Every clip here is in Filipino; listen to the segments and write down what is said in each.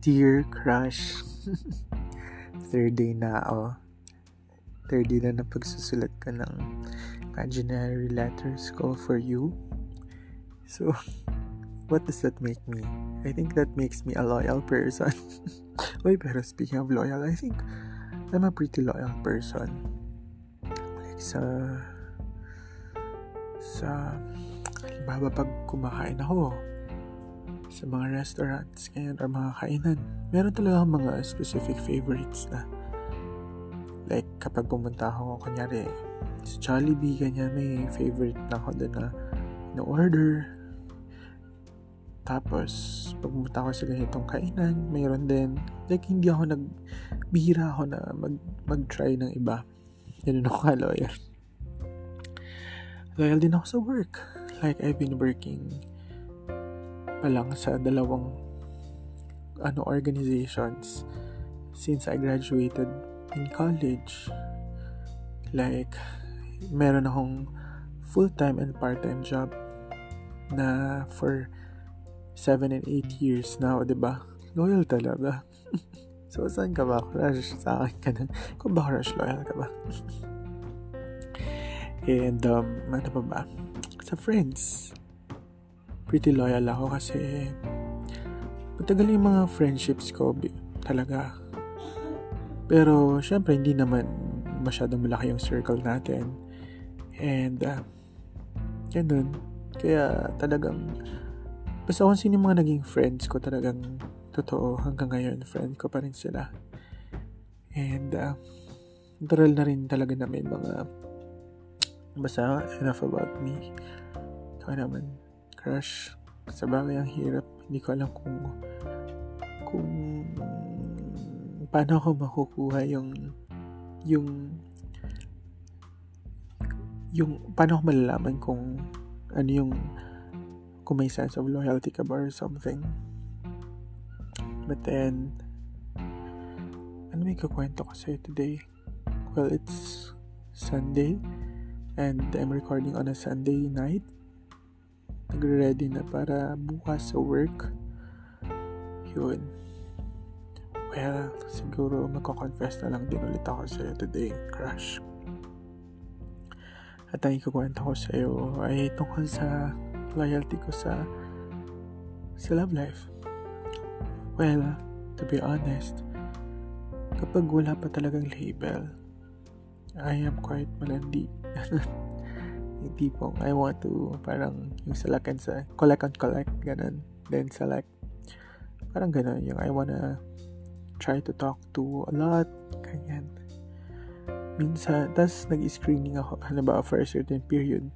Dear Crush. Third day na ako. Third day na na pagsusulat ka ng imaginary letters ko for you. So, what does that make me? I think that makes me a loyal person. Wait, pero speaking of loyal, I think I'm a pretty loyal person. Like sa sa halimbawa pag kumakain ako sa mga restaurants ngayon or mga kainan, meron talaga mga specific favorites na like kapag pumunta ako kunyari sa Jollibee ganyan may favorite na ako doon na na order tapos pag pumunta ako sa ganitong kainan mayroon din like hindi ako nag bihira ako na mag mag try ng iba. Ganun ako ka loyal loyal din ako sa work. Like I've been working pa lang sa dalawang ano organizations since I graduated in college like meron akong full-time and part-time job na for 7 and 8 years now, 'di ba? Loyal talaga. so, saan ka ba? Crush sa akin ka na. Kung ba crush, loyal ka ba? and, um, ano pa ba? Sa friends, pretty loyal ako kasi matagal yung mga friendships ko talaga. Pero, syempre, hindi naman masyadong malaki yung circle natin. And, uh, ganun. Kaya, talagang, basta kung sino yung mga naging friends ko, talagang totoo hanggang ngayon, friend ko pa rin sila. And, uh, natural na rin talaga namin mga basta enough about me. Ikaw naman, crush. Sa bagay ang hirap. Hindi ko alam kung kung paano ako makukuha yung yung yung paano ako malalaman kung ano yung kung may sense of loyalty ka ba or something but then ano may kukwento ko sa'yo today well it's Sunday and I'm recording on a Sunday night nagre-ready na para bukas sa work. Yun. Well siguro magko-confess na lang din ulit ako sa'yo today. Crush. At ang ikukwento ko sa'yo ay tungkol sa loyalty ko sa sa love life. Well to be honest kapag wala pa talagang label I am quite malandi yung tipong I want to parang yung select and sa collect and collect ganun. Then select parang ganun yung I wanna try to talk to a lot ganyan. Minsan tas nag-screening ako ano ba for a certain period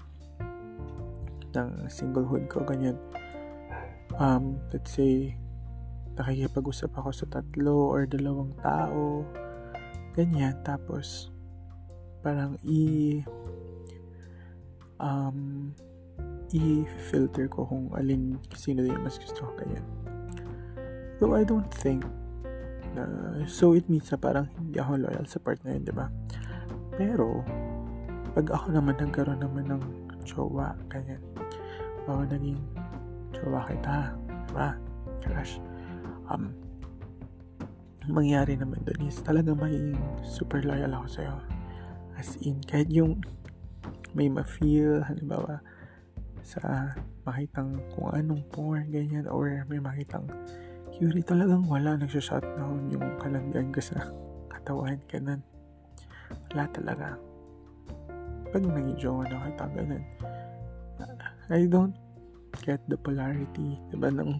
ng singlehood ko ganyan. Um let's say nakikipag-usap ako sa tatlo or dalawang tao ganyan. Tapos parang i um, i-filter ko kung alin sino yung mas gusto ko ganyan. Though I don't think na so it means na parang hindi ako loyal sa partner yun, di ba? Pero pag ako naman nagkaroon naman ng jowa, ganyan. O naging jowa kita, di ba? Crush. Um, mangyari naman doon is talagang magiging super loyal ako sa'yo. As in, kahit yung may ma-feel, halimbawa, sa makitang kung anong porn, ganyan, or may makitang Yuri talagang wala, nagsha-shutdown yung kalandian ko sa katawan, ganun. Wala talaga. Pag naging jowa na kita, ganun. I don't get the polarity, diba, nung,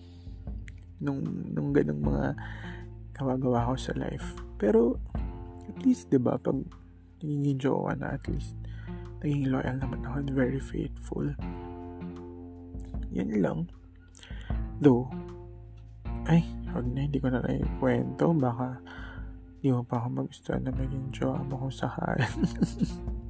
nung, nung ganung mga gawa-gawa ko sa life. Pero, at least, diba, pag naging jowa na, at least, naging loyal naman ako and very faithful. Yan lang. Though, ay, huwag na, hindi ko na lang kwento. Baka, di mo pa ako magustuhan na maging jowa mo kung sakali.